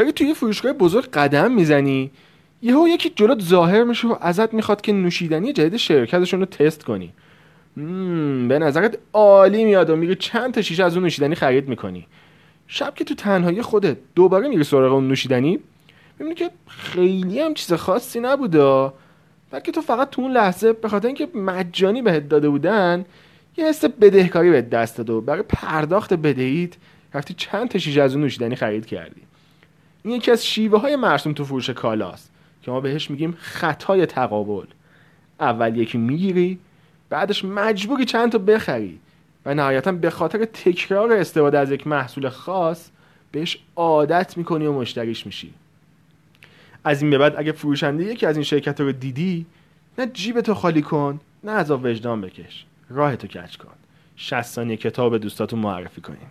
داری توی فروشگاه بزرگ قدم می‌زنی یهو یکی جلوت ظاهر میشه و ازت می‌خواد که نوشیدنی جدید شرکتشون رو تست کنی. به نظرت عالی میاد و میری چند تا شیشه از اون نوشیدنی خرید می‌کنی. شب که تو تنهایی خودت دوباره میری سراغ اون نوشیدنی می‌بینی که خیلی هم چیز خاصی نبوده. بلکه تو فقط تو اون لحظه به خاطر اینکه مجانی بهت داده بودن یه حس بدهکاری به دست داد و برای پرداخت بدهیت رفتی چند تا شیشه از اون نوشیدنی خرید کردی. این یکی از شیوه های مرسوم تو فروش کالاست که ما بهش میگیم خطای تقابل. اول یکی می‌گیری بعدش مجبوری چند تا بخری و نهایتا به خاطر تکرار استفاده از یک محصول خاص بهش عادت می‌کنی و مشتریش میشی. از این به بعد اگه فروشنده یکی از این شرکت رو دیدی نه جیبتو خالی کن نه از وجدان بکش. راهتو کج کن. 60 ثانیه کتاب دوستاتون معرفی کنیم.